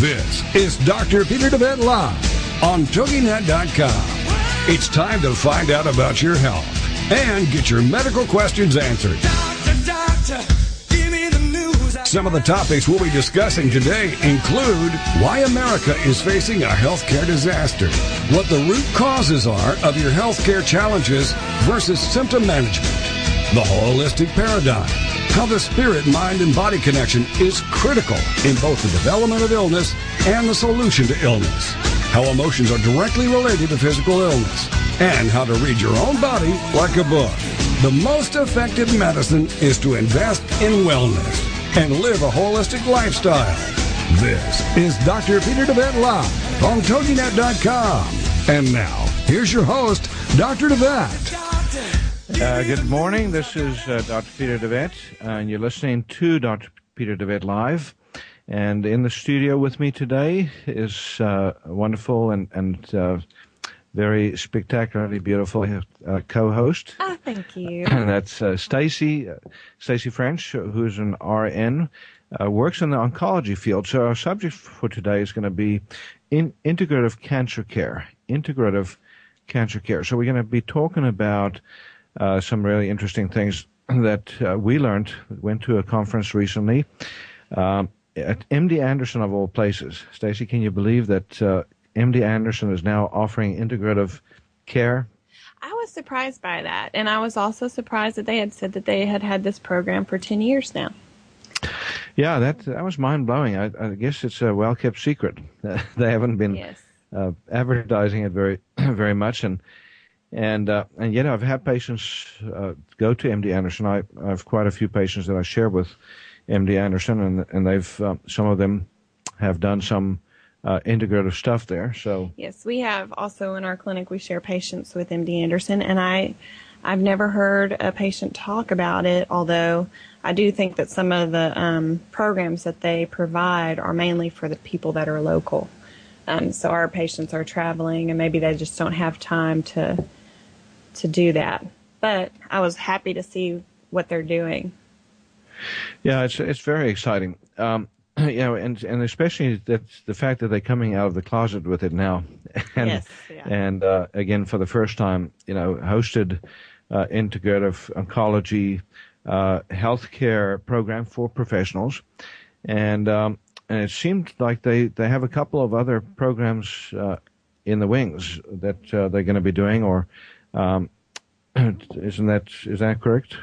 This is Dr. Peter DeVette Live on TogiNet.com. It's time to find out about your health and get your medical questions answered. Doctor, doctor, Some of the topics we'll be discussing today include why America is facing a healthcare disaster, what the root causes are of your healthcare challenges versus symptom management, the holistic paradigm, how the spirit, mind, and body connection is critical in both the development of illness and the solution to illness, how emotions are directly related to physical illness, and how to read your own body like a book. The most effective medicine is to invest in wellness and live a holistic lifestyle. This is Dr. Peter DeVette Live on TogiNet.com. And now, here's your host, Dr. DeVette. Uh, good morning. This is uh, Dr. Peter DeVette, uh, and you're listening to Dr. Peter DeVette Live. And in the studio with me today is uh, a wonderful and, and uh, very spectacularly beautiful uh, co-host. Oh, thank you. And that's uh, Stacye, uh, Stacye French, who's an RN, uh, works in the oncology field. So our subject for today is going to be in integrative cancer care. Integrative cancer care. So we're going to be talking about uh, some really interesting things that uh, we learned. Went to a conference recently um, at MD Anderson of all places. Stacye, can you believe that uh, MD Anderson is now offering integrative care? I was surprised by that, and I was also surprised that they had said that they had had this program for 10 years now. Yeah, that that was mind blowing. I, I guess it's a well kept secret. they haven't been Yes. uh, advertising it very very much, and and uh, and yet I've had patients uh, go to MD Anderson. I, I have quite a few patients that I share with MD Anderson, and and they've uh, some of them have done some uh, integrative stuff there. So Yes, we have also in our clinic we share patients with MD Anderson, and I, I've never heard a patient talk about it. Although I do think that some of the um, programs that they provide are mainly for the people that are local. Um, so our patients are traveling, and maybe they just don't have time to to do that. But I was happy to see what they're doing. Yeah, it's it's very exciting. Um, you know, and and especially that the fact that they're coming out of the closet with it now, and Yes, yeah. and uh, again for the first time, you know, hosted uh, integrative oncology uh, healthcare program for professionals, and um, and it seemed like they they have a couple of other programs uh, in the wings that uh, they're going to be doing, or um, isn't that is that correct?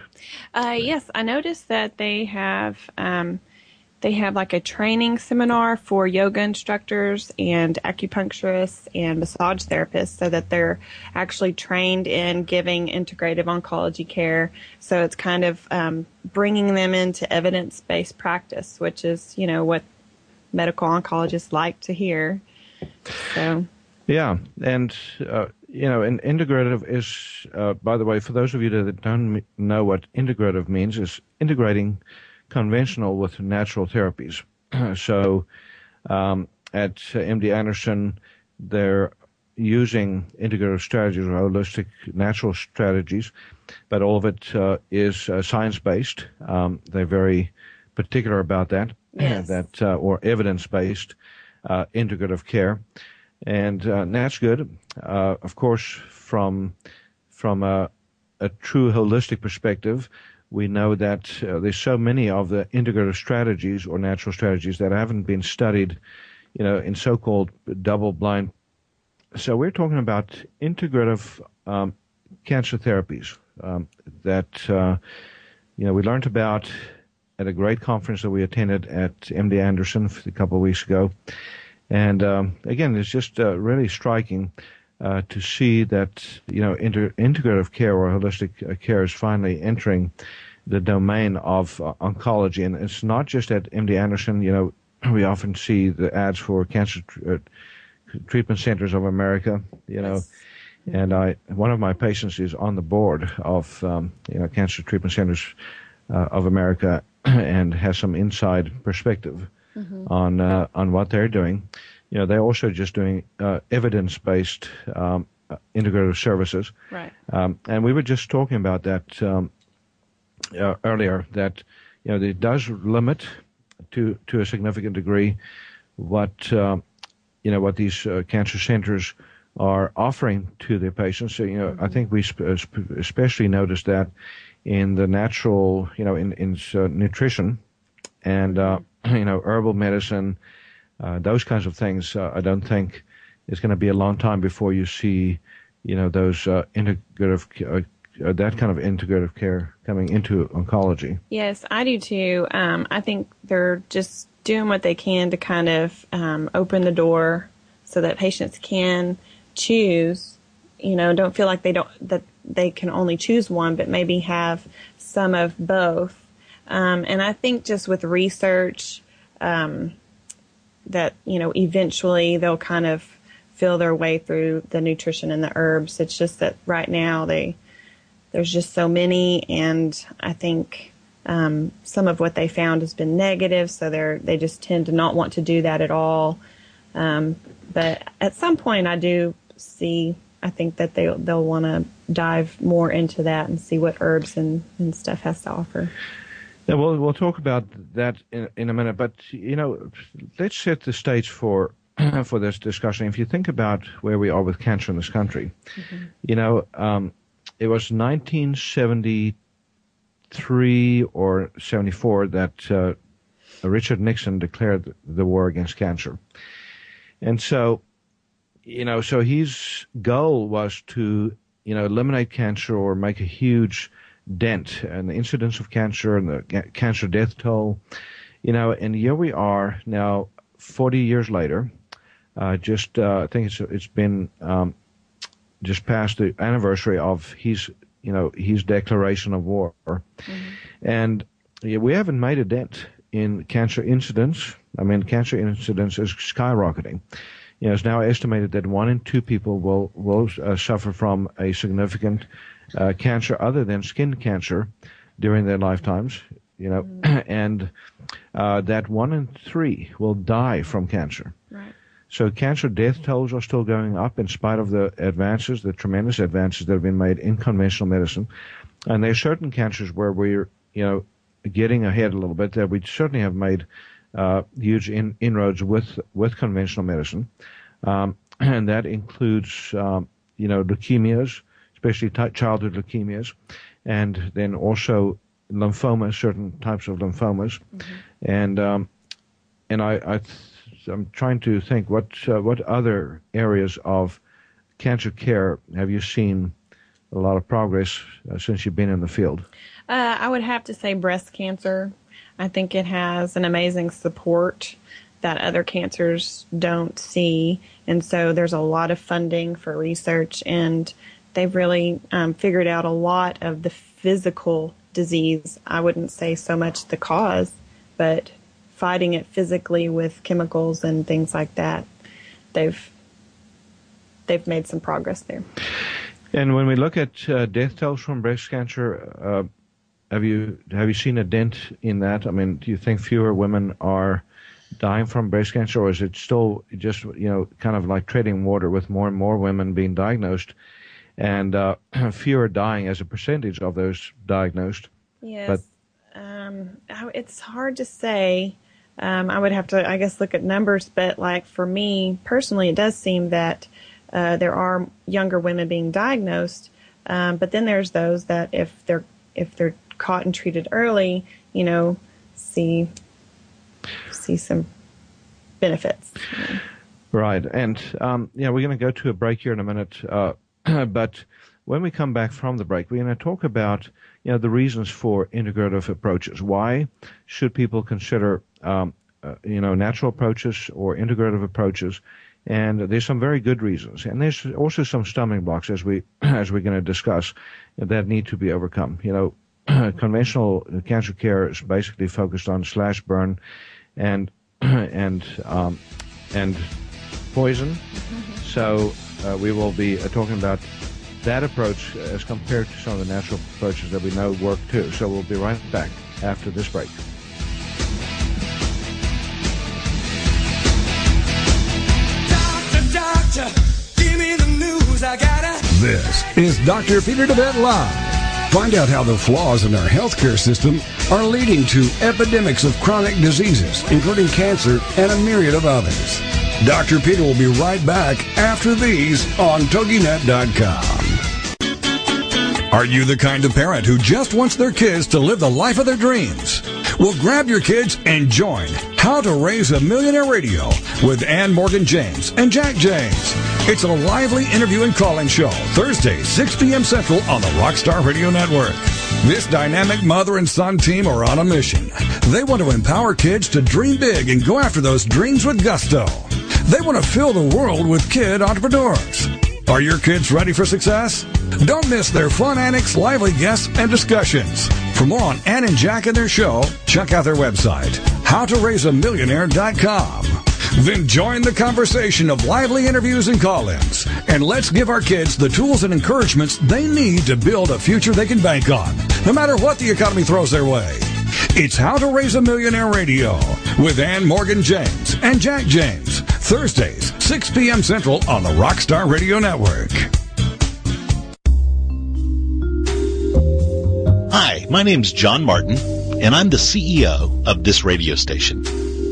Uh, yes, I noticed that they have um, they have like a training seminar for yoga instructors and acupuncturists and massage therapists, so that they're actually trained in giving integrative oncology care. So it's kind of um, bringing them into evidence based practice, which is you know what medical oncologists like to hear. So Yeah, and uh, you know, and integrative is, uh, by the way, for those of you that don't know what integrative means, is integrating conventional with natural therapies. so, um, at uh, MD Anderson, they're using integrative strategies or holistic natural strategies, but all of it uh, is uh, science based. Um, they're very particular about that. Yes. that uh, or evidence based uh, integrative care and uh, that's good. Uh, of course, from from a, a true holistic perspective, we know that uh, there's so many of the integrative strategies or natural strategies that haven't been studied, you know, in so-called double-blind. So we're talking about integrative um, cancer therapies um, that uh, you know we learned about at a great conference that we attended at MD Anderson a couple of weeks ago. And um, again, it's just uh, really striking uh, to see that you know inter- integrative care or holistic uh, care is finally entering the domain of uh, oncology, and it's not just at MD Anderson. You know, we often see the ads for cancer tr- uh, treatment centers of America. You know. Yes. And I, one of my patients is on the board of um, you know cancer treatment centers uh, of America, and has some inside perspective on uh, on what they're doing. You know, they're also just doing uh, evidence-based um, uh, integrative services. Right. Um, and we were just talking about that um, uh, earlier. That you know it does limit to to a significant degree what uh, you know what these uh, cancer centers are offering to their patients. So, you know, I think we sp- uh, sp- especially noticed that in the natural, you know, in in uh, nutrition and uh, you know herbal medicine, uh, those kinds of things. Uh, I don't think it's going to be a long time before you see, you know, those uh, integrative. Uh, uh, that kind of integrative care coming into oncology. Yes, I do too. Um, I think they're just doing what they can to kind of um, open the door so that patients can choose. You know, don't feel like they don't that they can only choose one, but maybe have some of both. Um, and I think just with research, um, that you know eventually they'll kind of feel their way through the nutrition and the herbs. It's just that right now they there's just so many, and I think um, some of what they found has been negative, so they're they just tend to not want to do that at all. Um, but at some point, I do see. I think that they they'll want to dive more into that and see what herbs and, and stuff has to offer. Yeah, we'll we'll talk about that in, in a minute. But you know, let's set the stage for for this discussion. If you think about where we are with cancer in this country, you know, um, it was 1973 or 74 that uh, Richard Nixon declared the war against cancer, and so, you know, so his goal was to you know eliminate cancer or make a huge dent in the incidence of cancer and the cancer death toll. You know, and here we are now, 40 years later. Uh, just uh, I think it's it's been um, just past the anniversary of his you know his declaration of war, and yeah, we haven't made a dent in cancer incidence. I mean, cancer incidence is skyrocketing. You know, it's now estimated that one in two people will will uh, suffer from a significant uh, cancer other than skin cancer during their lifetimes. You know, and uh, that one in three will die from cancer. Right. So cancer death tolls are still going up in spite of the advances, the tremendous advances that have been made in conventional medicine. And there are certain cancers where we're, you know, getting ahead a little bit. That we certainly have made uh, huge in, inroads with with conventional medicine, um, and that includes, um, you know, leukemias, especially t- childhood leukemias, and then also lymphomas, certain types of lymphomas, and um, and I, I th- I'm trying to think what uh, what other areas of cancer care have you seen a lot of progress uh, since you've been in the field? Uh, I would have to say breast cancer. I think it has an amazing support that other cancers don't see. And so there's a lot of funding for research, and they've really um, figured out a lot of the physical disease. I wouldn't say so much the cause, but fighting it physically with chemicals and things like that. They've they've made some progress there. And when we look at uh, death tolls from breast cancer, uh, have you have you seen a dent in that? I mean, do you think fewer women are dying from breast cancer, or is it still just you know kind of like treading water with more and more women being diagnosed, and uh, fewer dying as a percentage of those diagnosed? Yes. um, it's hard to say. Um, I would have to, I guess, look at numbers, but like for me personally, it does seem that uh, there are younger women being diagnosed. Um, but then there's those that if they're if they're caught and treated early, you know, see see some benefits. Right, and um, yeah, we're going to go to a break here in a minute. Uh, but when we come back from the break, we're going to talk about you know the reasons for integrative approaches. Why should people consider um, uh, you know natural approaches or integrative approaches? And there's some very good reasons, and there's also some stumbling blocks as we as we're going to discuss that need to be overcome. You know, conventional cancer care is basically focused on slash burn and and um, and poison. So uh, we will be uh, talking about that approach as compared to some of the natural approaches that we know work too. So we'll be right back after this break. Doctor, doctor, give me the news. I gotta. This is Dr. Peter DeVette Live. Find out how the flaws in our healthcare system are leading to epidemics of chronic diseases, including cancer and a myriad of others. Dr. Peter will be right back after these on TogiNet.com. Are you the kind of parent who just wants their kids to live the life of their dreams? Well, grab your kids and join How to Raise a Millionaire Radio with Ann Morgan James and Jack James. It's a lively interview and call-in show, Thursday, 6 p.m. Central on the Rockstar Radio Network. This dynamic mother and son team are on a mission. They want to empower kids to dream big and go after those dreams with gusto. They want to fill the world with kid entrepreneurs. Are your kids ready for success? Don't miss their fun annex, lively guests, and discussions. For more on Ann and Jack and their show, check out their website, howtoraiseamillionaire.com. Then join the conversation of lively interviews and call-ins. And let's give our kids the tools and encouragements they need to build a future they can bank on, no matter what the economy throws their way. It's How to Raise a Millionaire Radio with Ann Morgan James and Jack James. Thursdays, 6 p.m. Central on the Rockstar Radio Network. Hi, my name's John Martin, and I'm the CEO of this radio station.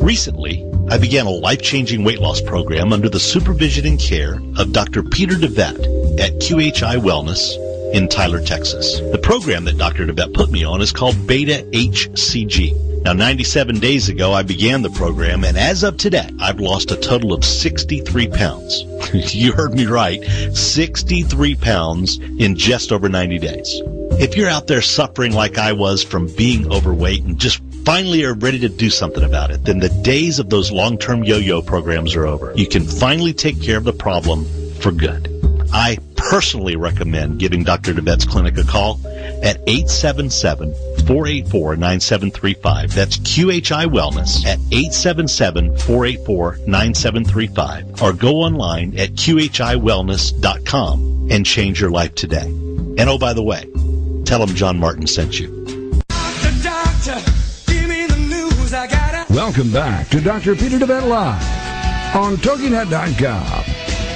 Recently, I began a life-changing weight loss program under the supervision and care of Dr. Peter DeVette at QHI Wellness in Tyler, Texas. The program that Dr. DeVette put me on is called Beta HCG. Now, 97 days ago, I began the program, and as of today, I've lost a total of 63 pounds. you heard me right, 63 pounds in just over 90 days. If you're out there suffering like I was from being overweight and just finally are ready to do something about it, then the days of those long-term yo-yo programs are over. You can finally take care of the problem for good. I personally recommend giving Dr. DeVette's clinic a call at 877-484-9735. That's QHI Wellness at 877-484-9735 or go online at qhiwellness.com and change your life today. And oh, by the way, tell them John Martin sent you. Doctor, doctor, news. Gotta. Welcome back to Dr. Peter DeVette Live on TogiNet.com.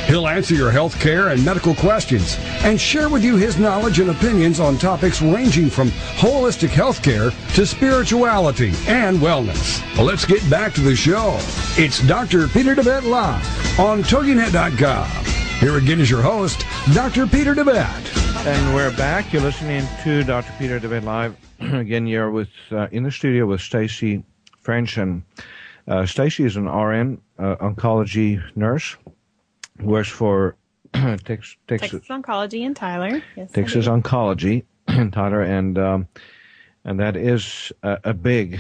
He'll answer your health care and medical questions and share with you his knowledge and opinions on topics ranging from holistic health care to spirituality and wellness. Well, let's get back to the show. It's Dr. Peter DeVette Live on TogiNet.com. Here again is your host, Dr. Peter DeVette. And we're back. You're listening to Dr. Peter DeVette Live. Again, you're with uh, in the studio with Stacye French, and uh, Stacye is an RN uh, oncology nurse. Works for Tex, Texas Texas Oncology in Tyler. Yes, Texas. Oncology in Tyler, and um, and that is a, a big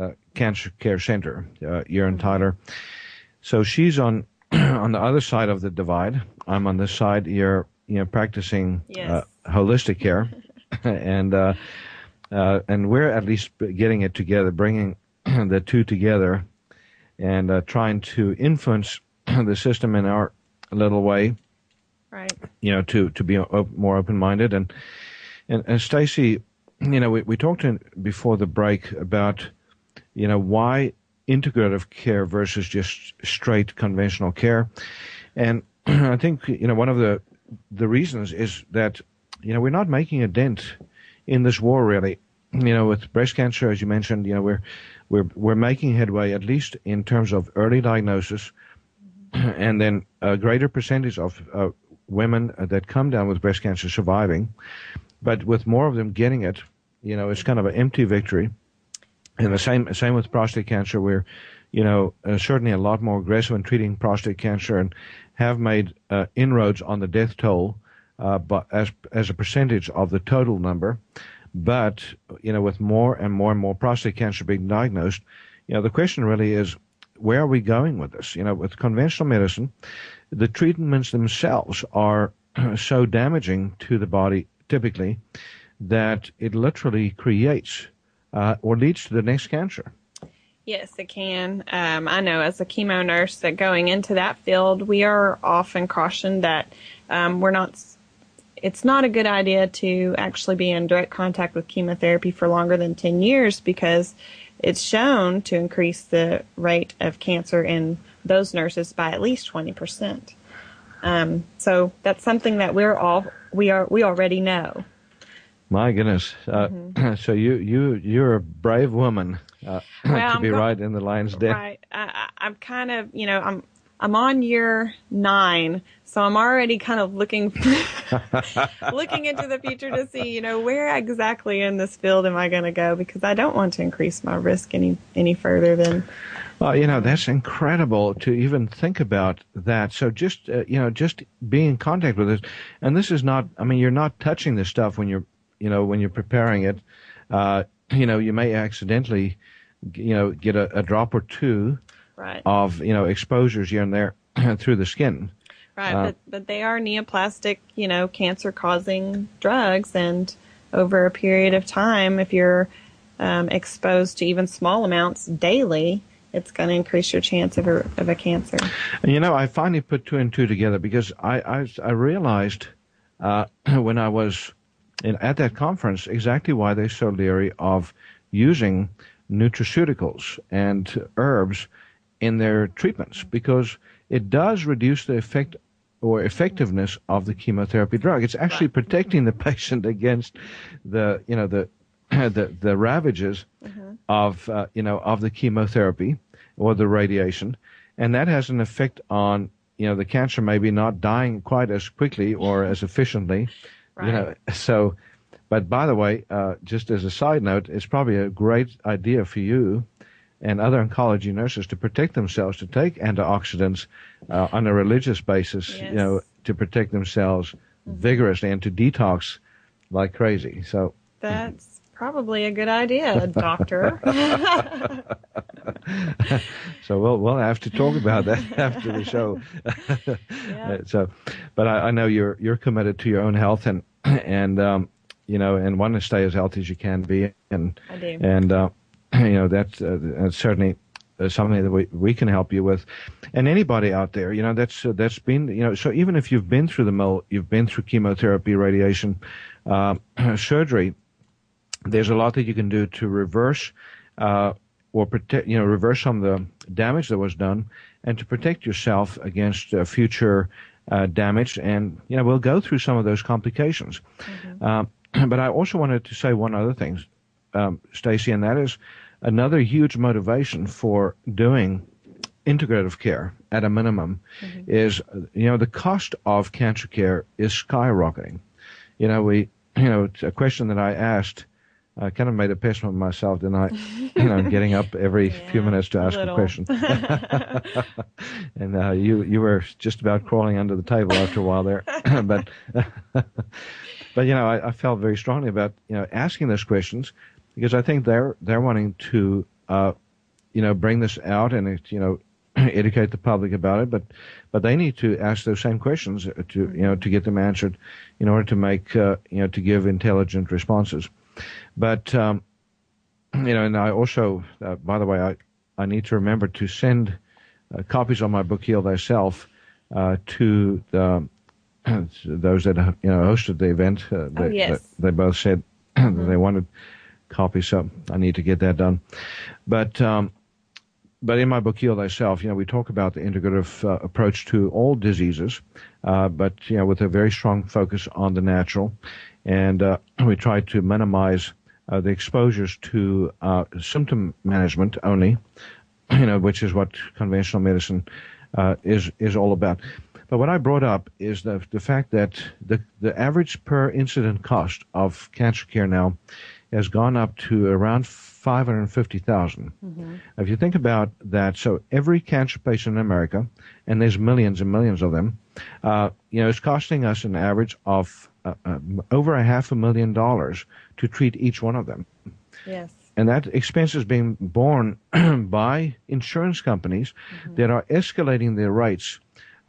uh, cancer care center uh, here in Tyler. So she's on on the other side of the divide. I'm on this side. You're you know practicing Yes. uh, holistic care, and uh, uh, and we're at least getting it together, bringing the two together, and uh, trying to influence the system in our little way Right. you know, to to be op- more open minded. And and, and Stacye, you know, we, we talked in before the break about, you know, why integrative care versus just straight conventional care. And I think you know one of the the reasons is that you know we're not making a dent in this war really. You know, with breast cancer, as you mentioned, you know we're we're we're making headway at least in terms of early diagnosis, and then a greater percentage of uh, women that come down with breast cancer surviving. But with more of them getting it, you know, it's kind of an empty victory. And the same same with prostate cancer, where you know uh, certainly a lot more aggressive in treating prostate cancer and have made uh, inroads on the death toll, uh, but as as a percentage of the total number. But you know, with more and more and more prostate cancer being diagnosed, you know, the question really is, where are we going with this? You know, with conventional medicine, the treatments themselves are so damaging to the body typically that it literally creates uh, or leads to the next cancer. Yes, it can. Um, I know as a chemo nurse that going into that field, we are often cautioned that um, we're not. It's not a good idea to actually be in direct contact with chemotherapy for longer than 10 years because it's shown to increase the rate of cancer in those nurses by at least 20%. Um, so that's something that we're all we are we already know. My goodness! Uh, mm-hmm. So you you you're a brave woman uh, well, to be go- right in the lion's den. Right. I, I'm kind of you know I'm I'm on year nine, so I'm already kind of looking looking into the future to see, you know, where exactly in this field am I going to go because I don't want to increase my risk any any further than. Well, you know, that's incredible to even think about that. So just uh, you know, just being in contact with it, and this is not. I mean, you're not touching this stuff when you're, you know, when you're preparing it. Uh, you know, you may accidentally, you know, get a, a drop or two right. of you know exposures here and there through the skin. Right, uh, but but they are neoplastic, you know, cancer causing drugs, and over a period of time, if you're um, exposed to even small amounts daily, it's going to increase your chance of a, of a cancer. And you know, I finally put two and two together because I I, I realized uh, when I was in, at that conference exactly why they're so leery of using nutraceuticals and herbs in their treatments because it does reduce the effect or effectiveness of the chemotherapy drug. It's actually protecting the patient against the you know the the, the ravages mm-hmm. of uh, you know of the chemotherapy or the radiation, and that has an effect on you know the cancer maybe not dying quite as quickly or as efficiently, right. you know. So, but by the way, uh, just as a side note, it's probably a great idea for you and other oncology nurses to protect themselves to take antioxidants uh, on a religious basis, yes. you know, to protect themselves mm-hmm. vigorously and to detox like crazy. So that's probably a good idea, doctor. so we'll we'll have to talk about that after the show. yeah. So, but I, I, know you're you're committed to your own health and and um, you know and want to stay as healthy as you can be and I do. and uh, you know that's, uh, that's certainly uh, something that we, we can help you with and anybody out there you know that's uh, that's been you know so even if you've been through the mill you've been through chemotherapy radiation uh, surgery there's a lot that you can do to reverse uh, or protect you know reverse some of the damage that was done and to protect yourself against uh, future damage and you know we'll go through some of those complications mm-hmm. but I also wanted to say one other thing um, Stacye, and that is another huge motivation for doing integrative care at a minimum mm-hmm. is you know the cost of cancer care is skyrocketing. You know we you know a question that I asked. I kind of made a pest of myself, didn't I? you know, getting up every yeah, few minutes to ask a, a question. and uh, you you were just about crawling under the table after a while there, but but you know I, I felt very strongly about you know asking those questions because I think they're they're wanting to uh, you know bring this out and you know educate the public about it, but but they need to ask those same questions to you know to get them answered in order to make uh, you know to give intelligent responses. But um, you know, and I also, uh, by the way, I I need to remember to send uh, copies of my book Heal Thyself uh, to the those that you know hosted the event. Uh, they, oh, yes. they, they both said mm-hmm. they wanted copy, so I need to get that done. But um, but in my book Heal Thyself, you know, we talk about the integrative uh, approach to all diseases, uh, but you know, with a very strong focus on the natural, and uh, we try to minimize uh, the exposures to uh, symptom management only, you know, which is what conventional medicine uh, is is all about. But what I brought up is the the fact that the the average per incident cost of cancer care now has gone up to around 550,000. Mm-hmm. If you think about that, so every cancer patient in America, and there's millions and millions of them, uh, you know, it's costing us an average of uh, uh, over a half a million dollars to treat each one of them. Yes. And that expense is being borne by insurance companies mm-hmm. that are escalating their rates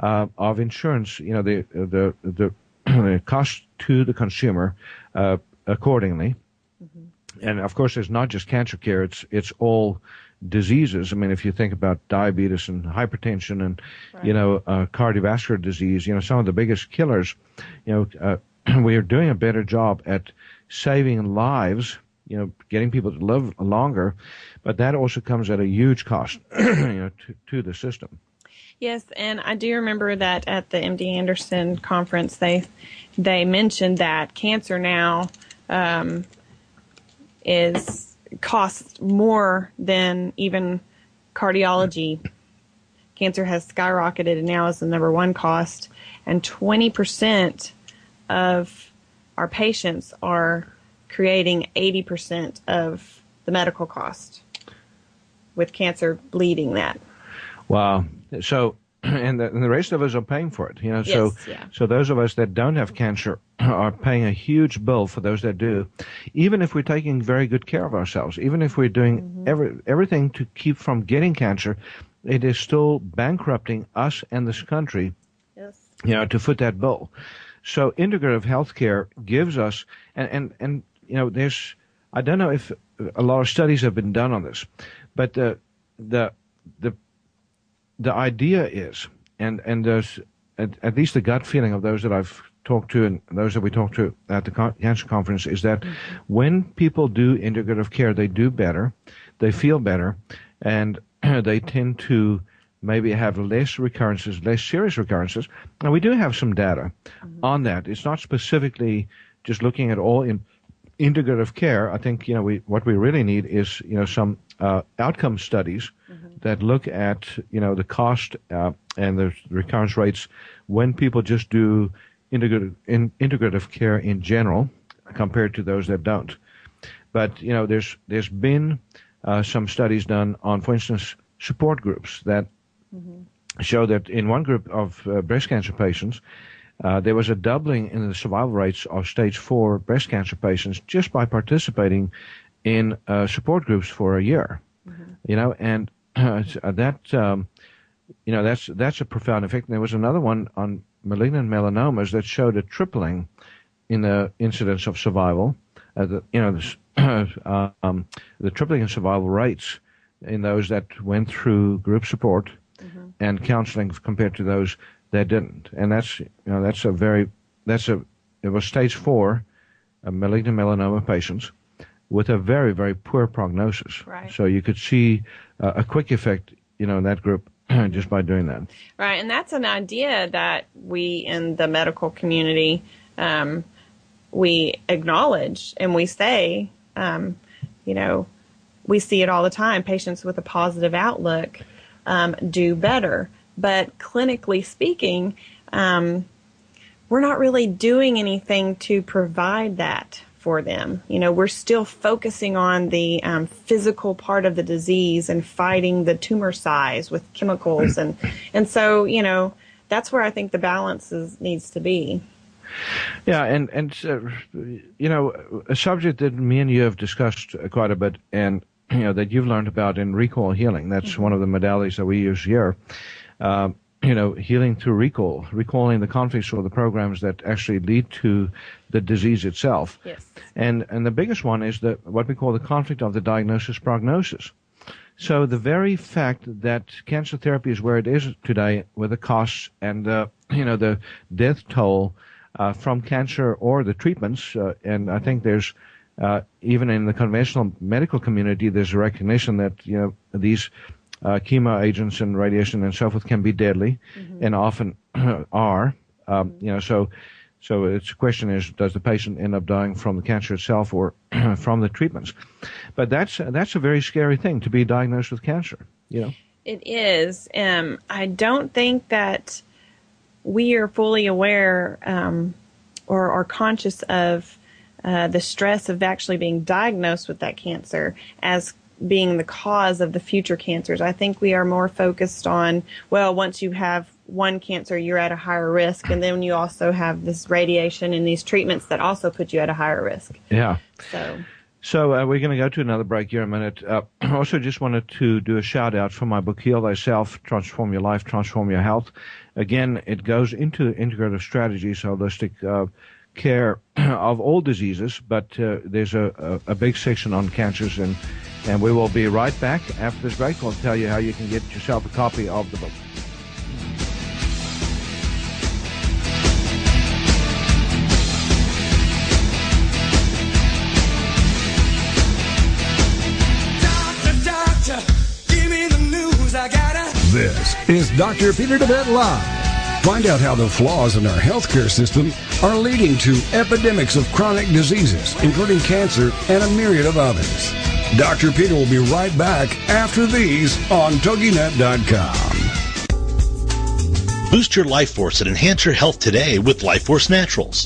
uh, of insurance, you know, the, the, the, cost to the consumer uh, accordingly and of course, it's not just cancer care; it's it's all diseases. I mean, if you think about diabetes and hypertension and, you know, uh, cardiovascular disease, you know, some of the biggest killers, you know, uh, we are doing a better job at saving lives, you know, getting people to live longer, but that also comes at a huge cost, you know, to, to the system. Yes, and I do remember that at the MD Anderson conference, they they mentioned that cancer now um, is costs more than even cardiology. Cancer has skyrocketed and now is the number one cost, and 20% of our patients are creating 80% of the medical cost with cancer bleeding that. Wow. So, and the, and the rest of us are paying for it. You know, so yeah. so those of us that don't have cancer are paying a huge bill for those that do. Even if we're taking very good care of ourselves, even if we're doing Mm-hmm. every everything to keep from getting cancer, it is still bankrupting us and this country Yes. you know, to foot that bill. So integrative healthcare gives us, and, and, and, you know, there's, I don't know if a lot of studies have been done on this, but the, the, the, the idea is, and, and there's at, at least the gut feeling of those that I've talked to and those that we talked to at the con- cancer conference is that mm-hmm. when people do integrative care, they do better, they feel better, and they tend to maybe have less recurrences, less serious recurrences. And we do have some data mm-hmm. on that. It's not specifically just looking at all in integrative care. I think you know we what we really need is you know some uh, outcome studies that look at you know the cost uh, and the recurrence rates when people just do integrative in, integrative care in general compared to those that don't. But you know, there's there's been uh, some studies done on, for instance, support groups that show that in one group of uh, breast cancer patients, uh, there was a doubling in the survival rates of stage four breast cancer patients just by participating in uh, support groups for a year. You know, and uh, that um, you know that's that's a profound effect. And there was another one on malignant melanomas that showed a tripling in the incidence of survival. Uh, the, you know, this, uh, um, the tripling in survival rates in those that went through group support and counseling compared to those that didn't. And that's you know that's a very that's a it was stage four malignant melanoma patients with a very very poor prognosis. Right. So you could see uh, a quick effect, you know, in that group just by doing that. Right, and that's an idea that we in the medical community um, we acknowledge and we say, um, you know, we see it all the time. Patients with a positive outlook um, do better, but clinically speaking, um, we're not really doing anything to provide that for them. You know, we're still focusing on the um, physical part of the disease and fighting the tumor size with chemicals, and and so you know that's where I think the balance is, needs to be. Yeah, and and uh, you know, a subject that me and you have discussed quite a bit, and you know that you've learned about in recall healing. That's one of the modalities that we use here. Um, you know, healing through recall, recalling the conflicts or the programs that actually lead to the disease itself. Yes. And and the biggest one is the what we call the conflict of the diagnosis prognosis. So the very fact that cancer therapy is where it is today, with the costs and the you know the death toll uh, from cancer or the treatments, uh, and I think there's uh, even in the conventional medical community, there's a recognition that you know these uh, chemo agents and radiation and so forth can be deadly, and often are. Um, You know, so so it's a question is does the patient end up dying from the cancer itself or from the treatments? But that's that's a very scary thing to be diagnosed with cancer. You know. It is. Um, I don't think that we are fully aware um, or are conscious of uh, the stress of actually being diagnosed with that cancer as being the cause of the future cancers. I think we are more focused on, well, once you have one cancer, you're at a higher risk, and then you also have this radiation and these treatments that also put you at a higher risk. Yeah. So, So uh, we're going to go to another break here in a minute. Uh, I also just wanted to do a shout out for my book, Heal Thyself, Transform Your Life, Transform Your Health. Again, it goes into integrative strategies, holistic uh, care of all diseases, but uh, there's a, a, a big section on cancers and And we will be right back after this break. We'll tell you how you can get yourself a copy of the book. This is Dr. Peter DeVette Live. Find out how the flaws in our healthcare system are leading to epidemics of chronic diseases, including cancer and a myriad of others. Dr. Peter will be right back after these on TogiNet.com. Boost your life force and enhance your health today with Life Force Naturals.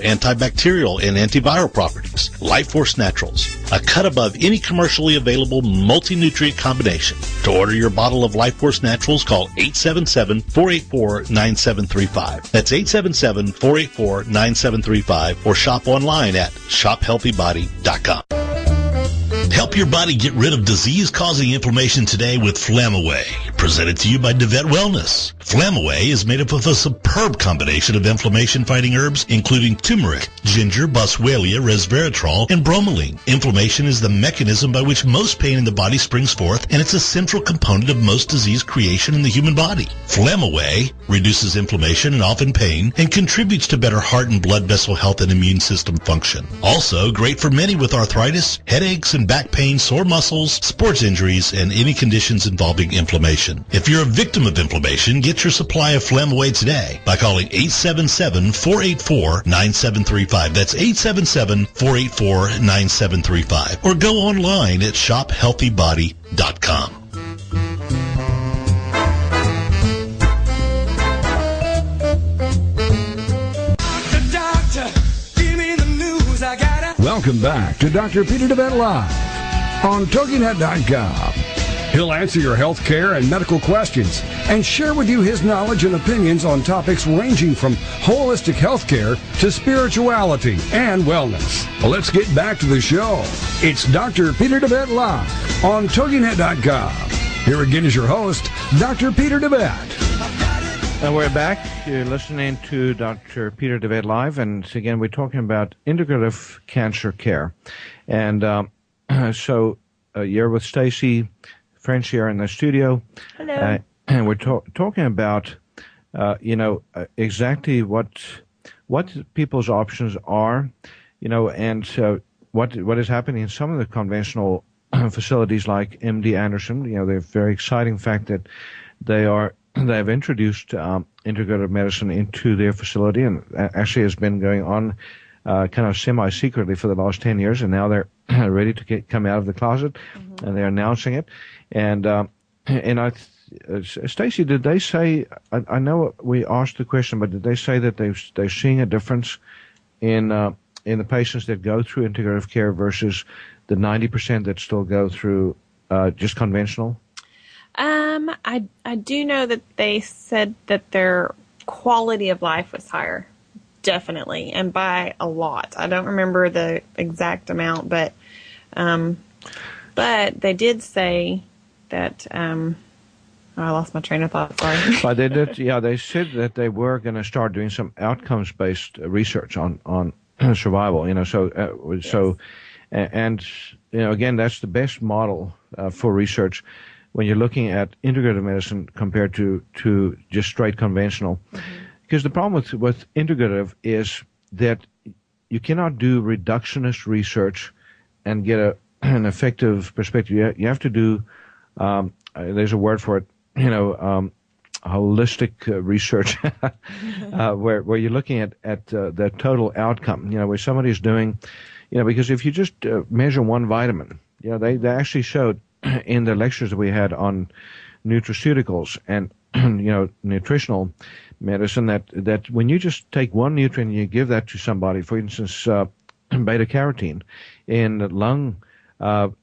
antibacterial, and antiviral properties. Life Force Naturals, a cut above any commercially available multi-nutrient combination. To order your bottle of Life Force Naturals, call 877-484-9735. That's 877-484-9735 or shop online at shophealthybody.com. Help your body get rid of disease-causing inflammation today with Flamaway. Presented to you by DeVette Wellness. Flamaway is made up of a superb combination of inflammation-fighting herbs, including turmeric, ginger, boswellia, resveratrol, and bromelain. Inflammation is the mechanism by which most pain in the body springs forth, and it's a central component of most disease creation in the human body. Flamaway reduces inflammation and often pain, and contributes to better heart and blood vessel health and immune system function. Also, great for many with arthritis, headaches, and back pain, sore muscles, sports injuries, and any conditions involving inflammation. If you're a victim of inflammation, get your supply of Flamaway today by calling 877-484-9735. That's 877-484-9735. Or go online at shophealthybody.com. Welcome back to Dr. Peter DeVette Live on TogiNet.com. He'll answer your health care and medical questions and share with you his knowledge and opinions on topics ranging from holistic health care to spirituality and wellness. Let's get back to the show. It's Dr. Peter DeVette Live on TogiNet.com. Here again is your host, Dr. Peter DeVette. And we're back. You're listening to Dr. Peter DeVette Live, and again, we're talking about integrative cancer care. And um, so uh, you're with Stacye French here in the studio. Hello. Uh, and we're to- talking about, uh, you know, uh, exactly what what people's options are, you know, and uh, what what is happening in some of the conventional facilities like MD Anderson. You know, the very exciting fact that they are they have introduced um, integrative medicine into their facility, and actually has been going on uh, kind of semi-secretly for the last 10 years, and now they're ready to get, come out of the closet, mm-hmm. and they're announcing it. And um, and I, uh, Stacye, did they say? I, I, know we asked the question, but did they say that they they're seeing a difference in uh, in the patients that go through integrative care versus the 90% that still go through uh, just conventional? Um, I I do know that they said that their quality of life was higher, definitely, and by a lot. I don't remember the exact amount, but um, but they did say that um. Oh, I lost my train of thought. Sorry. but they did, yeah. They said that they were going to start doing some outcomes-based research on on survival. You know, so uh, yes. so, and you know, again, that's the best model uh, for research when you're looking at integrative medicine compared to, to just straight conventional. Mm-hmm. Because the problem with, with integrative is that you cannot do reductionist research and get a, an effective perspective. You, you have to do, um, uh, there's a word for it, you know, um, holistic uh, research, uh, where, where you're looking at, at uh, the total outcome, you know, where somebody's doing, you know, because if you just uh, measure one vitamin, you know, they, they actually showed in the lectures that we had on nutraceuticals and you know nutritional medicine that that when you just take one nutrient and you give that to somebody, for instance, uh, beta carotene in lung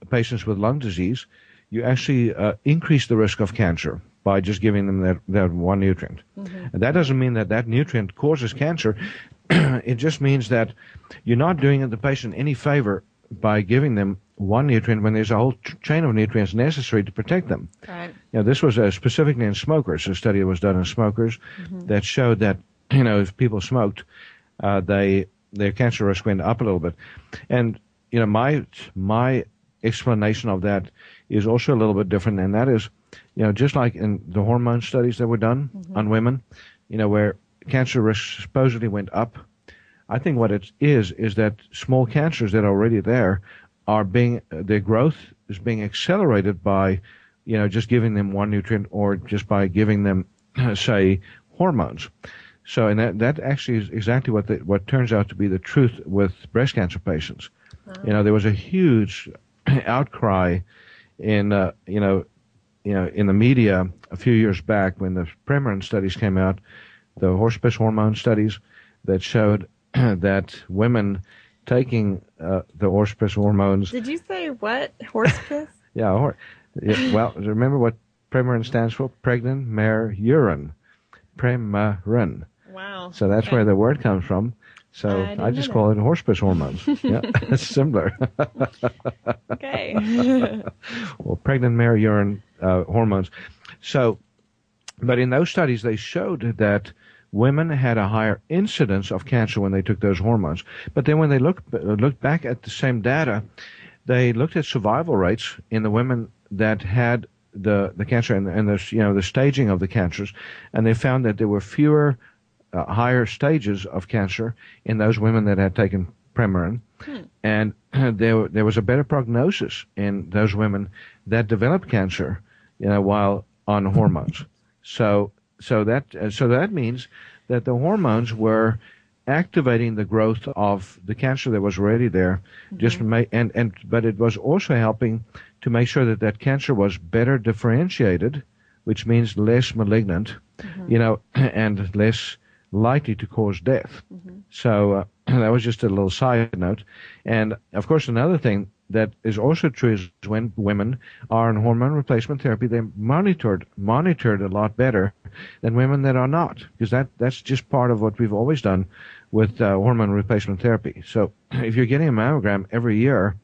patients with lung disease, you actually uh, increase the risk of cancer by just giving them that, that one nutrient. And that doesn't mean that that nutrient causes cancer. it just means that you're not doing the patient any favor by giving them one nutrient when there's a whole ch- chain of nutrients necessary to protect them. Right. You know, this was uh, specifically in smokers. A study was done in smokers that showed that you know if people smoked, uh, they their cancer risk went up a little bit. And you know, my my explanation of that is also a little bit different, and that is, you know, just like in the hormone studies that were done mm-hmm. on women, you know, where cancer risk supposedly went up. I think what it is is that small cancers that are already there are being their growth is being accelerated by, you know, just giving them one nutrient or just by giving them, say, hormones. So, and that that actually is exactly what the, what turns out to be the truth with breast cancer patients. You know, there was a huge outcry in uh, you know, you know, in the media a few years back when the Premarin studies came out, the horse piss hormone studies that showed that women taking uh, the horse piss hormones, Did you say what? Horse piss? yeah, hor- yeah, well, remember what Premarin stands for? Pregnant mare urine, Premarin. wow. So that's Okay. where the word comes from. So I I, just call it horse piss hormones. yeah, it's similar. Okay. well, pregnant mare urine uh, hormones. So, but in those studies, they showed that women had a higher incidence of cancer when they took those hormones. But then when they looked looked back at the same data, they looked at survival rates in the women that had the the cancer and, and the you know the staging of the cancers, and they found that there were fewer uh, higher stages of cancer in those women that had taken Premarin, and there there was a better prognosis in those women that developed cancer, you know, while on hormones. So so that uh, so that means that the hormones were activating the growth of the cancer that was already there just ma- and and but it was also helping to make sure that that cancer was better differentiated which means less malignant you know and less likely to cause death so uh, that was just a little side note and of course another thing that is also true is when women are on hormone replacement therapy they're monitored monitored a lot better than women that are not because that that's just part of what we've always done with uh, hormone replacement therapy. So if you're getting a mammogram every year,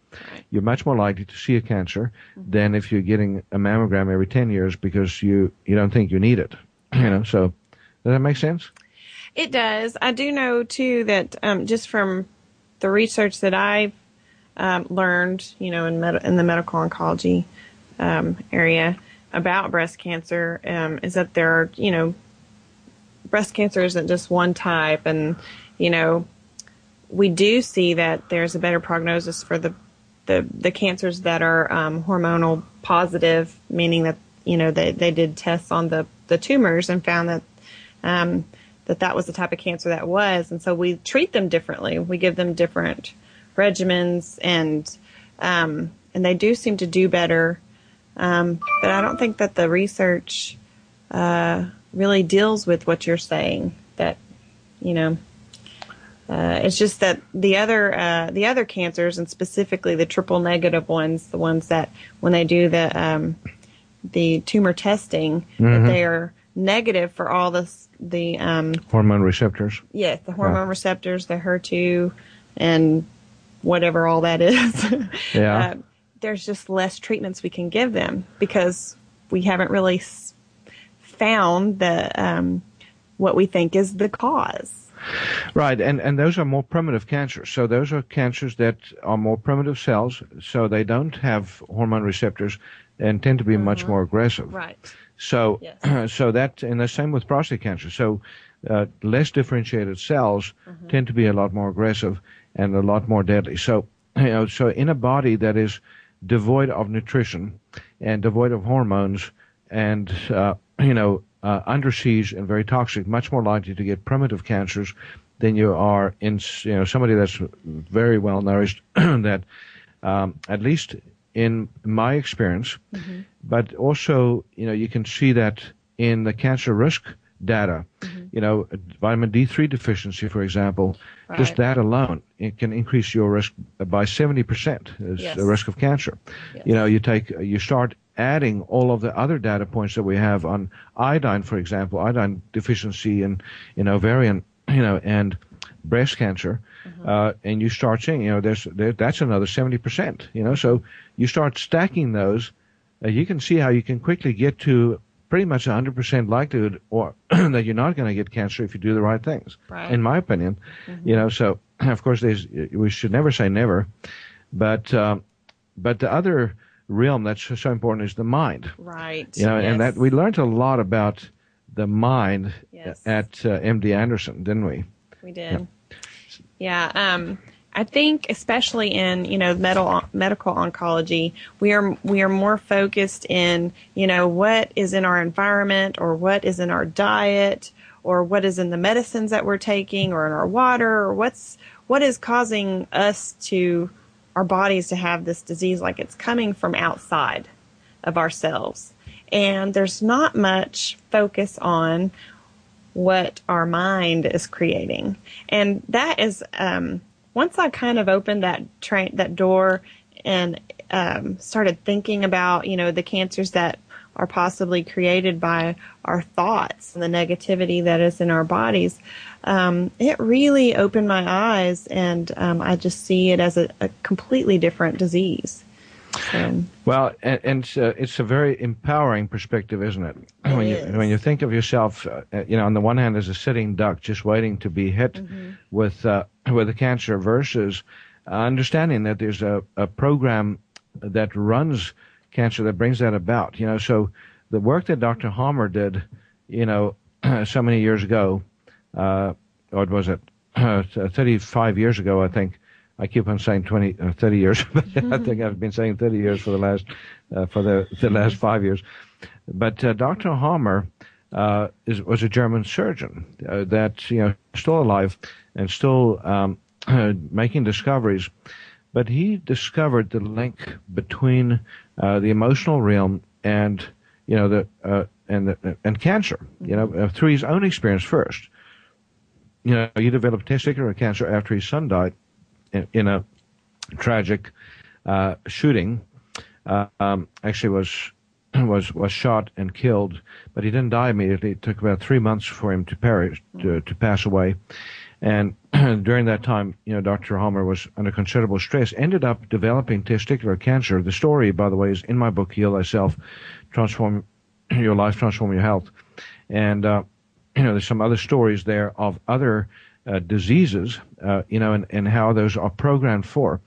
you're much more likely to see a cancer than if you're getting a mammogram every 10 years because you, you don't think you need it. You know, so does that make sense? It does. I do know too that um, just from the research that I've um, learned, you know, in med- in the medical oncology um, area about breast cancer, um, is that there are, you know, breast cancer isn't just one type, and you know, we do see that there's a better prognosis for the the, the cancers that are um, hormonal positive, meaning that you know they, they did tests on the, the tumors and found that um, that that was the type of cancer that was, and so we treat them differently. We give them different regimens, and um, and they do seem to do better. Um, but I don't think that the research uh, really deals with what you're saying. That you know, uh, it's just that the other uh, the other cancers, and specifically the triple negative ones, the ones that when they do the um, the tumor testing, that they are negative for all the the um, Hormone receptors. yes the hormone Yeah. receptors, the HER2, and whatever all that is. Yeah. uh, there's just less treatments we can give them because we haven't really s- found the um, what we think is the cause. Right, and, and those are more primitive cancers. So those are cancers that are more primitive cells, so they don't have hormone receptors and tend to be much more aggressive. Right. So, Yes. so that, and the same with prostate cancer. So, uh, less differentiated cells tend to be a lot more aggressive and a lot more deadly. So, you know, so in a body that is devoid of nutrition and devoid of hormones and, uh, you know, uh, under siege and very toxic, much more likely to get primitive cancers than you are in, you know, somebody that's very well nourished that, um, at least in my experience, mm-hmm. but also, you know, you can see that in the cancer risk data. Mm-hmm. you know, vitamin D3 deficiency, for example, right. just that alone, it can increase your risk by 70% as yes. the risk of cancer. Yes. You know, you take, you start adding all of the other data points that we have on iodine, for example, iodine deficiency in, in ovarian, you know, and breast cancer, mm-hmm. uh, and you start seeing, you know, there's there, that's another 70%, you know, so you start stacking those, uh, you can see how you can quickly get to pretty much 100% likelihood or that you're not going to get cancer if you do the right things, right. in my opinion, mm-hmm. you know, so of course there's, we should never say never, but, um, but the other realm that's so important is the mind. Right. You know, yes. and that we learned a lot about the mind yes. at uh, MD Anderson, didn't we? We did. Yeah. um, I think, especially in you know medical medical oncology, we are we are more focused in you know what is in our environment or what is in our diet or what is in the medicines that we're taking or in our water or what's what is causing us to our bodies to have this disease like it's coming from outside of ourselves. And there's not much focus on what our mind is creating. And that is, um, once I kind of opened that train, that door and um, started thinking about, you know, the cancers that are possibly created by our thoughts and the negativity that is in our bodies, um, it really opened my eyes, and um, I just see it as a, a completely different disease. So. Well, and, and uh, it's a very empowering perspective, isn't it? it when is. you when you think of yourself, uh, you know, on the one hand, as a sitting duck just waiting to be hit mm-hmm. with uh, with a cancer, versus understanding that there's a, a program that runs cancer that brings that about. You know, so the work that Dr. Hamer did, you know, so many years ago uh, or was it uh, 35 years ago, I think. I keep on saying 20, uh, 30 years, but I think I've been saying 30 years for the last, uh, for the, the last five years. But uh, Dr. Hamer uh, is, was a German surgeon uh, that, you know, still alive and still um, making discoveries. But he discovered the link between uh, the emotional realm and, you know, the, uh, and the, and cancer, you know, through his own experience first you know, he developed testicular cancer after his son died in, a tragic uh, shooting. Uh, um, actually, was was was shot and killed, but he didn't die immediately. It took about three months for him to perish to, to pass away. And during that time, you know, Dr. Hamer was under considerable stress. Ended up developing testicular cancer. The story, by the way, is in my book, Heal Thyself, Transform Your Life, Transform Your Health. And uh, you know, there's some other stories there of other uh, diseases, uh, you know, and, and how those are programmed for.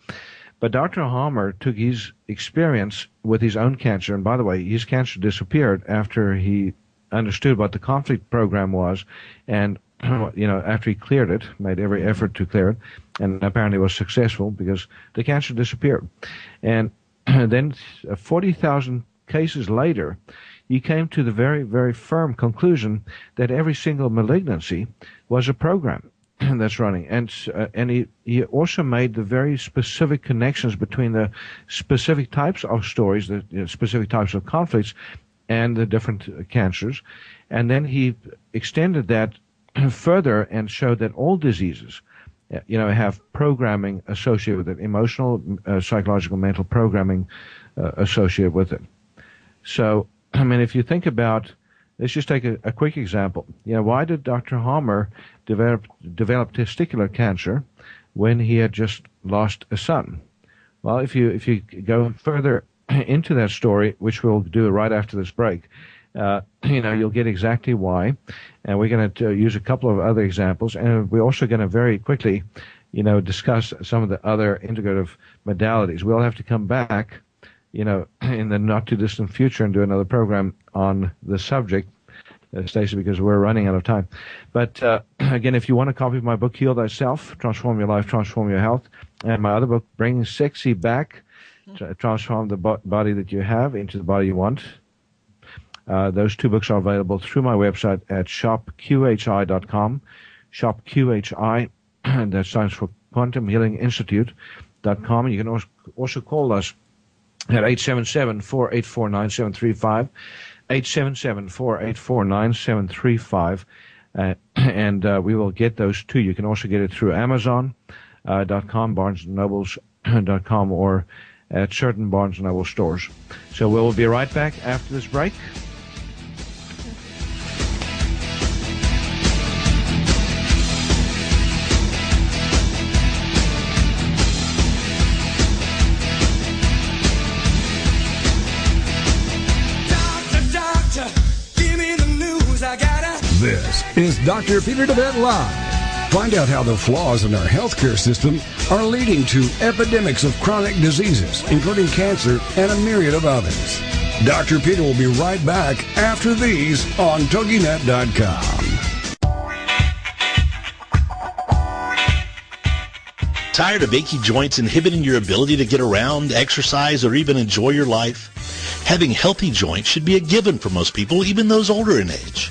But Dr. Hamer took his experience with his own cancer, and by the way, his cancer disappeared after he understood what the conflict program was, and you know, after he cleared it, made every effort to clear it, and apparently was successful because the cancer disappeared. And then, uh, forty thousand cases later, he came to the very, very firm conclusion that every single malignancy was a program that's running. And, uh, and he, he also made the very specific connections between the specific types of stories, the you know, specific types of conflicts, and the different uh, cancers. And then he extended that further and showed that all diseases, uh, you know, have programming associated with it, emotional, uh, psychological, mental programming uh, associated with it. So I mean, if you think about, let's just take a, a quick example. You know, why did Dr. Hamer develop develop testicular cancer when he had just lost a son? Well, if you if you go further into that story, which we'll do right after this break, uh, you know, you'll get exactly why. And we're going to uh, use a couple of other examples, and we're also going to very quickly, you know, discuss some of the other integrative modalities. We'll have to come back you know, in the not too distant future and do another program on the subject, uh, Stacye, because we're running out of time. But uh, again, if you want a copy of my book, Heal Thyself, Transform Your Life, Transform Your Health, and my other book, Bringing Sexy Back, Transform the bo- Body That You Have into the Body You Want. Uh, those two books are available through my website at shopqhi.com. Shopqhi, that stands for Quantum Healing Institute.com. You can also call us at 877-484-9735, 877-484-9735. Uh, and uh, we will get those too. You can also get it through Amazon.com, uh, .com, BarnesandNobles.com, or at certain Barnes & Noble stores. So we'll be right back after this break. Dr. Peter DeVette Live. Find out how the flaws in our healthcare system are leading to epidemics of chronic diseases, including cancer and a myriad of others. Dr. Peter will be right back after these on TogiNet.com. Tired of achy joints inhibiting your ability to get around, exercise, or even enjoy your life? Having healthy joints should be a given for most people, even those older in age.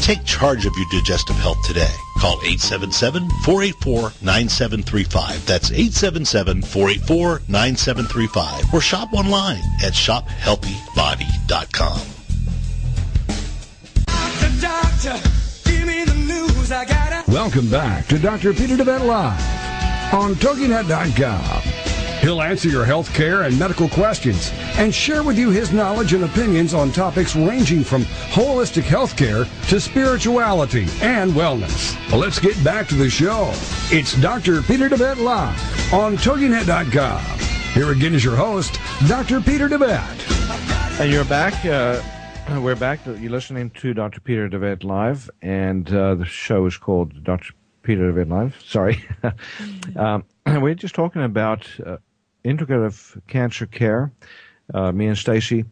Take charge of your digestive health today. Call 877-484-9735. That's 877-484-9735. Or shop online at shophealthybody.com. Doctor, the news. Gotta. Welcome back to Dr. Peter DeVette Live on TogiNet.com. He'll answer your health care and medical questions and share with you his knowledge and opinions on topics ranging from holistic health care to spirituality and wellness. Well, let's get back to the show. It's Dr. Peter DeVette Live on TogiNet.com. Here again is your host, Dr. Peter DeVette. And you're back. Uh, we're back. You're listening to Dr. Peter DeVette Live, and uh, the show is called Dr. Peter DeVette Live. Sorry. um, we're just talking about uh, integrative cancer care, uh, me and Stacye,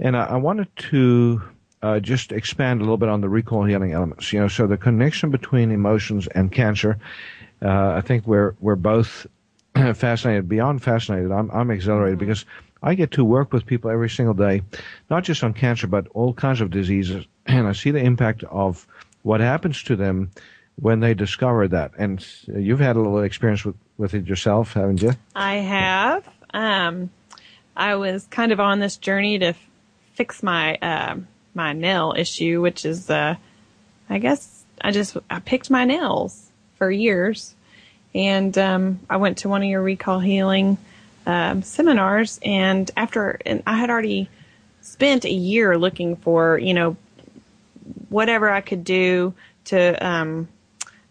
and I, I, wanted to uh, just expand a little bit on the recall healing elements. You know, so the connection between emotions and cancer. Uh, I think we're we're both fascinated, beyond fascinated. I'm I'm exhilarated mm-hmm. because I get to work with people every single day, not just on cancer but all kinds of diseases, and I see the impact of what happens to them when they discover that. And you've had a little experience with, with it yourself, haven't you? I have. Um, I was kind of on this journey to f- fix my uh, my nail issue, which is, uh, I guess, I just I picked my nails for years, and um, I went to one of your recall healing um, seminars, and after and I had already spent a year looking for you know whatever I could do to um,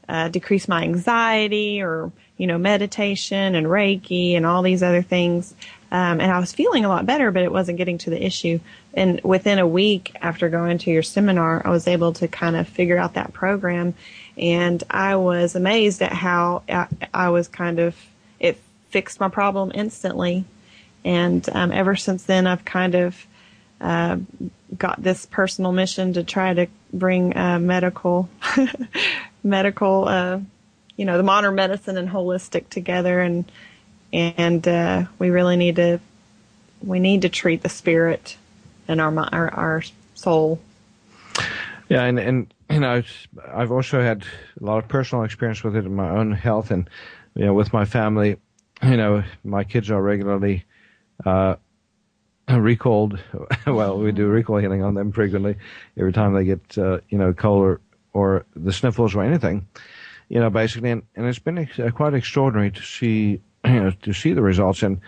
uh, decrease my anxiety or you know meditation and reiki and all these other things. Um, and i was feeling a lot better but it wasn't getting to the issue. And within a week after going to your seminar i was able to kind of figure out that program. And i was amazed at how i, I was kind of it fixed my problem instantly. And um, ever since then i've kind of uh, got this personal mission to try to bring uh, medical medical, uh, you know, the modern medicine and holistic together, and and uh, we really need to we need to treat the spirit and our our, our soul. Yeah, and and you know, I've also had a lot of personal experience with it in my own health, and you know, with my family. You know, my kids are regularly uh, recalled. well, we do recall healing on them frequently. Every time they get uh, you know cold or, or the sniffles or anything, you know, basically, and, and it's been uh, quite extraordinary to see you know to see the results and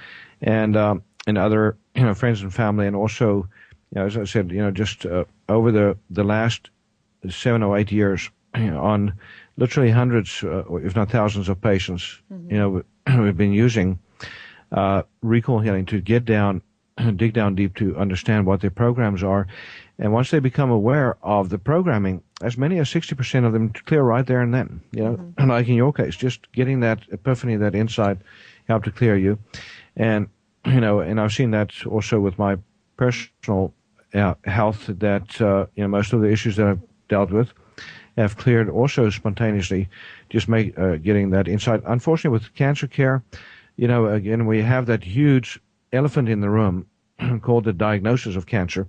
and um, and other you know friends and family, and also you know as I said, you know, just uh, over the the last seven or eight years you know, on literally hundreds, uh, if not thousands, of patients, mm-hmm. you know, we've been using uh, recall healing to get down, dig down deep to understand what their programs are. And once they become aware of the programming, as many as 60% of them clear right there and then, you know, mm-hmm. like in your case, just getting that epiphany, that insight helped to clear you. And, you know, and I've seen that also with my personal uh, health that, uh, you know, most of the issues that I've dealt with have cleared also spontaneously, just make, uh, getting that insight. Unfortunately, with cancer care, you know, again, we have that huge elephant in the room called the diagnosis of cancer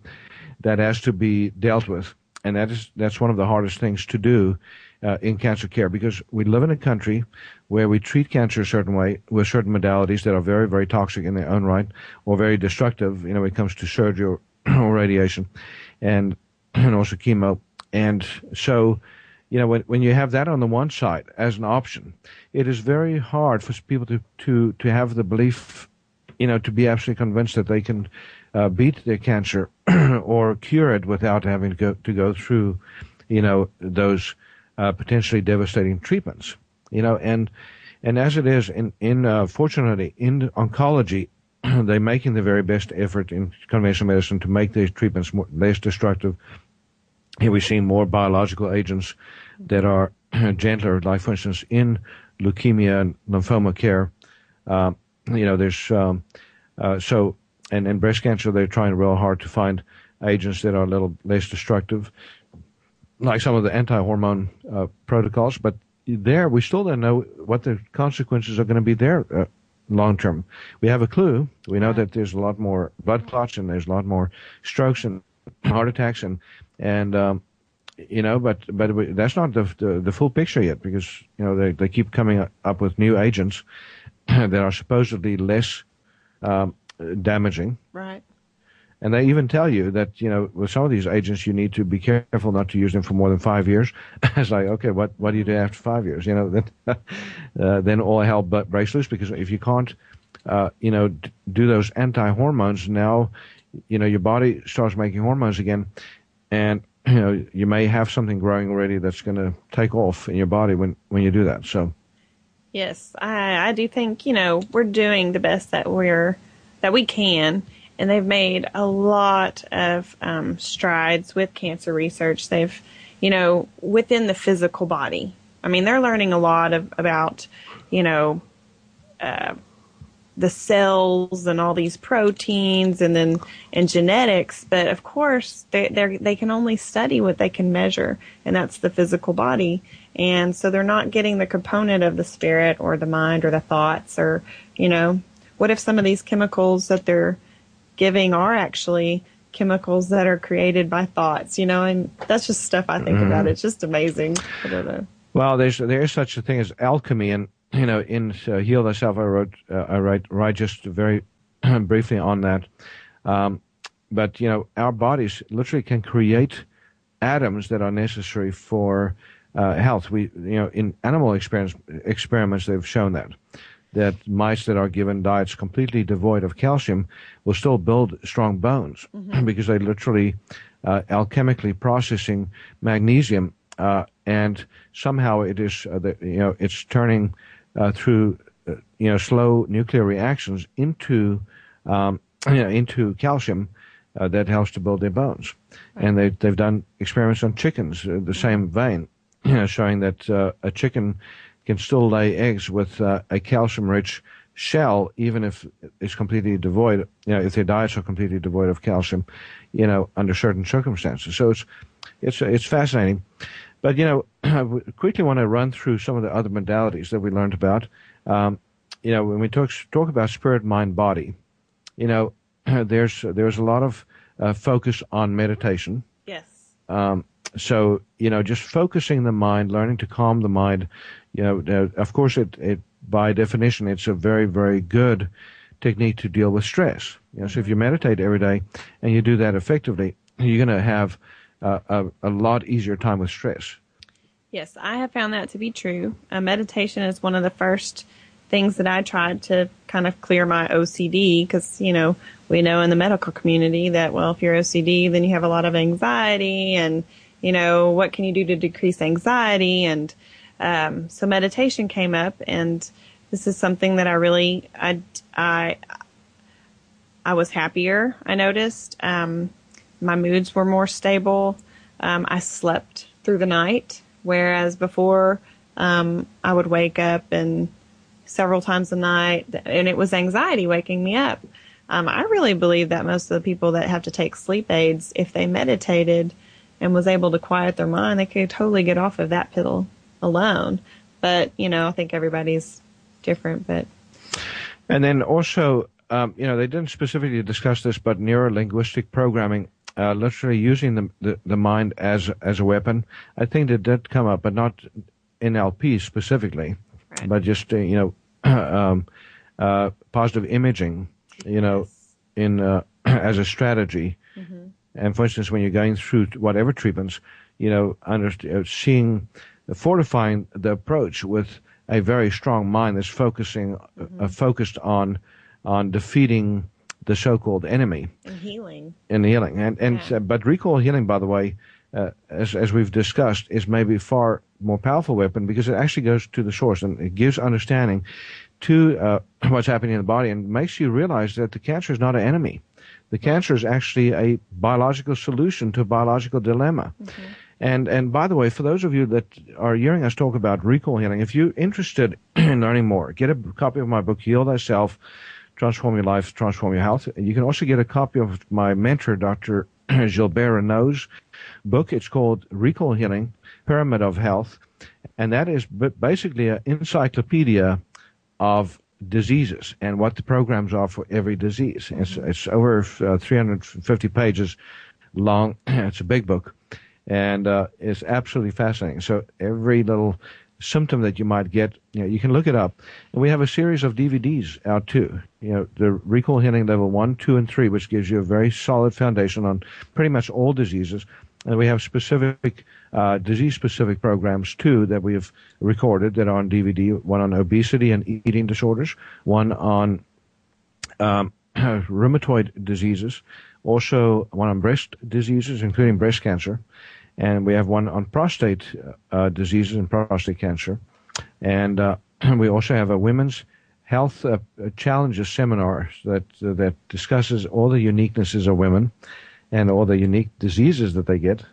that has to be dealt with. And that is, that's one of the hardest things to do uh, in cancer care because we live in a country where we treat cancer a certain way with certain modalities that are very, very toxic in their own right or very destructive, you know, when it comes to surgery or, or radiation and, and also chemo. And so, you know, when, when you have that on the one side as an option, it is very hard for people to, to, to have the belief, you know, to be absolutely convinced that they can uh, beat their cancer or cure it without having to go, to go through, you know, those uh, potentially devastating treatments. You know, and and as it is in in uh, fortunately in oncology, they're making the very best effort in conventional medicine to make these treatments more, less destructive here we see more biological agents that are gentler, like for instance in leukemia and lymphoma care. Uh, you know, there's um, uh, so and in breast cancer they're trying real hard to find agents that are a little less destructive, like some of the anti-hormone uh, protocols. But there, we still don't know what the consequences are going to be there uh, long term. We have a clue. We know that there's a lot more blood clots and there's a lot more strokes and heart attacks and and um, you know, but but that's not the, the, the full picture yet because you know they they keep coming up with new agents that are supposedly less um, damaging. Right. And they even tell you that you know with some of these agents you need to be careful not to use them for more than five years. it's like okay, what what do you do after five years? You know, then uh, then all hell but breaks loose because if you can't, uh, you know, d- do those anti hormones now, you know your body starts making hormones again, and you know you may have something growing already that's going to take off in your body when when you do that. So. Yes, I, I do think you know we're doing the best that we're that we can, and they've made a lot of um, strides with cancer research. They've, you know, within the physical body. I mean, they're learning a lot of about, you know, uh, the cells and all these proteins and then and genetics but of course they they they can only study what they can measure and that's the physical body and so they're not getting the component of the spirit or the mind or the thoughts or you know what if some of these chemicals that they're giving are actually chemicals that are created by thoughts you know and that's just stuff i think mm-hmm. about it's just amazing i don't know well there's there's such a thing as alchemy and you know, in uh, Heal Thyself, I wrote, uh, I write, write just very briefly on that. Um, but you know, our bodies literally can create atoms that are necessary for uh, health. We, you know, in animal experiments, experiments, they've shown that that mice that are given diets completely devoid of calcium will still build strong bones mm-hmm. because they literally uh, alchemically processing magnesium, uh, and somehow it is, uh, the, you know, it's turning uh, through uh, you know slow nuclear reactions into um, you know, into calcium uh, that helps to build their bones. Right. And they they've done experiments on chickens, uh, the same vein, you know, showing that uh, a chicken can still lay eggs with uh, a calcium-rich shell, even if it's completely devoid. You know, if their diets are completely devoid of calcium, you know, under certain circumstances. So it's it's it's fascinating. But you know, I quickly want to run through some of the other modalities that we learned about. Um, you know, when we talk talk about spirit, mind, body, you know, there's there's a lot of uh, focus on meditation. Yes. um, so you know, just focusing the mind, learning to calm the mind. You know, of course, it, it by definition, it's a very, very good technique to deal with stress. You know, so if you meditate every day and you do that effectively, you're going to have uh, a, a lot easier time with stress. Yes, I have found that to be true. Uh, meditation is one of the first things that I tried to kind of clear my OCD because, you know, we know in the medical community that, well, if you're OCD, then you have a lot of anxiety and, you know, what can you do to decrease anxiety? And um, so meditation came up and this is something that I really, I, I, I was happier. I noticed, um, my moods were more stable. Um, I slept through the night, whereas before, um, I would wake up and several times a night, and it was anxiety waking me up. Um, I really believe that most of the people that have to take sleep aids, if they meditated and was able to quiet their mind, they could totally get off of that pill alone. But you know, I think everybody's different. But and then also, um, you know, they didn't specifically discuss this, but neuro linguistic programming uh, literally using the, the, the mind as as a weapon. I think that did come up, but not in NLP specifically, right. but just uh, you know um, uh, positive imaging, you know, yes. in uh, as a strategy. Mm-hmm. And for instance, when you're going through whatever treatments, you know, under, uh, seeing, fortifying the approach with a very strong mind that's focusing, uh, mm-hmm. focused on, on defeating the so-called enemy and healing and healing and and yeah. uh, but recall healing by the way uh, as as we've discussed is maybe far more powerful weapon because it actually goes to the source and it gives understanding to uh, what's happening in the body and makes you realize that the cancer is not an enemy the cancer is actually a biological solution to a biological dilemma mm-hmm. And and by the way, for those of you that are hearing us talk about recall healing, if you're interested in learning more, get a copy of my book, Heal Thyself, Transform Your Life, Transform Your Health. You can also get a copy of my mentor, Dr. Gilbert Renaud's book. It's called Recall Healing, Pyramid of Health. And that is basically an encyclopedia of diseases and what the programs are for every disease. It's, it's over uh, 350 pages long. it's a big book and uh, it's absolutely fascinating. So every little symptom that you might get, you know, you can look it up. And we have a series of DVDs out too. You know, the recall healing level one, two, and three, which gives you a very solid foundation on pretty much all diseases. And we have specific, uh, disease-specific programs too that we have recorded that are on DVD. One on obesity and eating disorders. One on um, rheumatoid diseases. Also, one on breast diseases, including breast cancer and we have one on prostate uh, diseases and prostate cancer. And uh, we also have a women's health uh, challenges seminar that uh, that discusses all the uniquenesses of women and all the unique diseases that they get.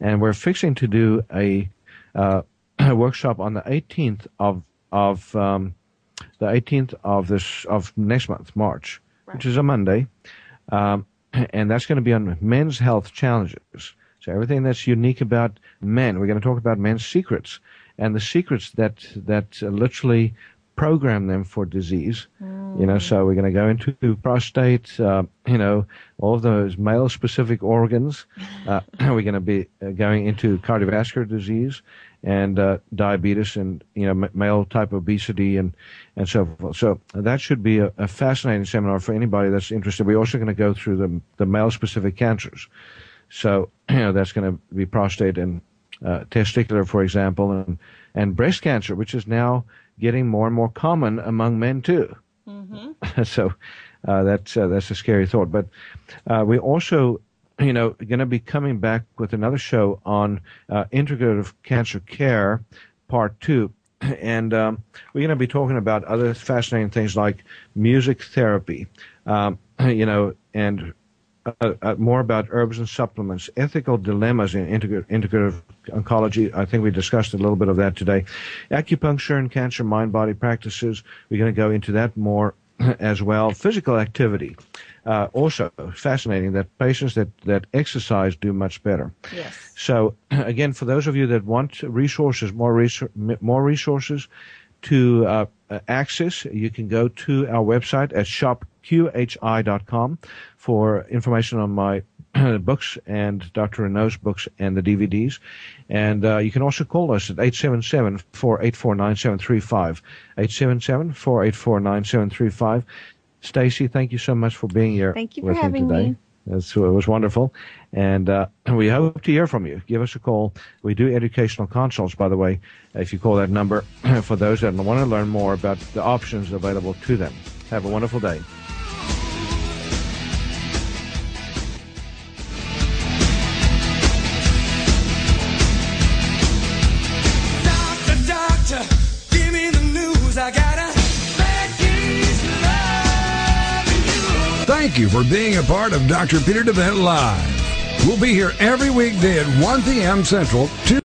And we're fixing to do a, uh, a workshop on the 18th of of um, the 18th of this of next month, March, right. which is a Monday, um, and that's going to be on men's health challenges. So everything that's unique about men, we're going to talk about men's secrets and the secrets that that literally program them for disease. Mm. You know, so we're going to go into prostate, uh, you know, all of those male-specific organs. Uh, we're going to be uh, going into cardiovascular disease and uh, diabetes and you know male type obesity and and so forth. So that should be a, a fascinating seminar for anybody that's interested. We're also going to go through the the male-specific cancers. So you know that's going to be prostate and uh, testicular, for example, and and breast cancer, which is now getting more and more common among men too. Mm-hmm. so uh, that's uh, that's a scary thought. But uh, we also, you know, going to be coming back with another show on uh, integrative cancer care, part two. And um, we're going to be talking about other fascinating things like music therapy, um, you know, and uh, uh, more about herbs and supplements, ethical dilemmas in integra- integrative oncology. I think we discussed a little bit of that today. Acupuncture and cancer mind body practices. We're going to go into that more as well. Physical activity. Uh, also fascinating that patients that, that exercise do much better. Yes. So again, for those of you that want resources, more, res- more resources to uh, access, you can go to our website at shopqhi.com for information on my books and Dr. Renaud's books and the DVDs. And uh, you can also call us at 877-484-9735. 877-484-9735. Stacye, thank you so much for being here Thank you for with me today. me. That's, it was wonderful. And uh, we hope to hear from you. Give us a call. We do educational consults, by the way, if you call that number for those that want to learn more about the options available to them. Have a wonderful day. Thank you for being a part of Dr. Peter DeVette Live. We'll be here every weekday at 1 p.m. Central, 2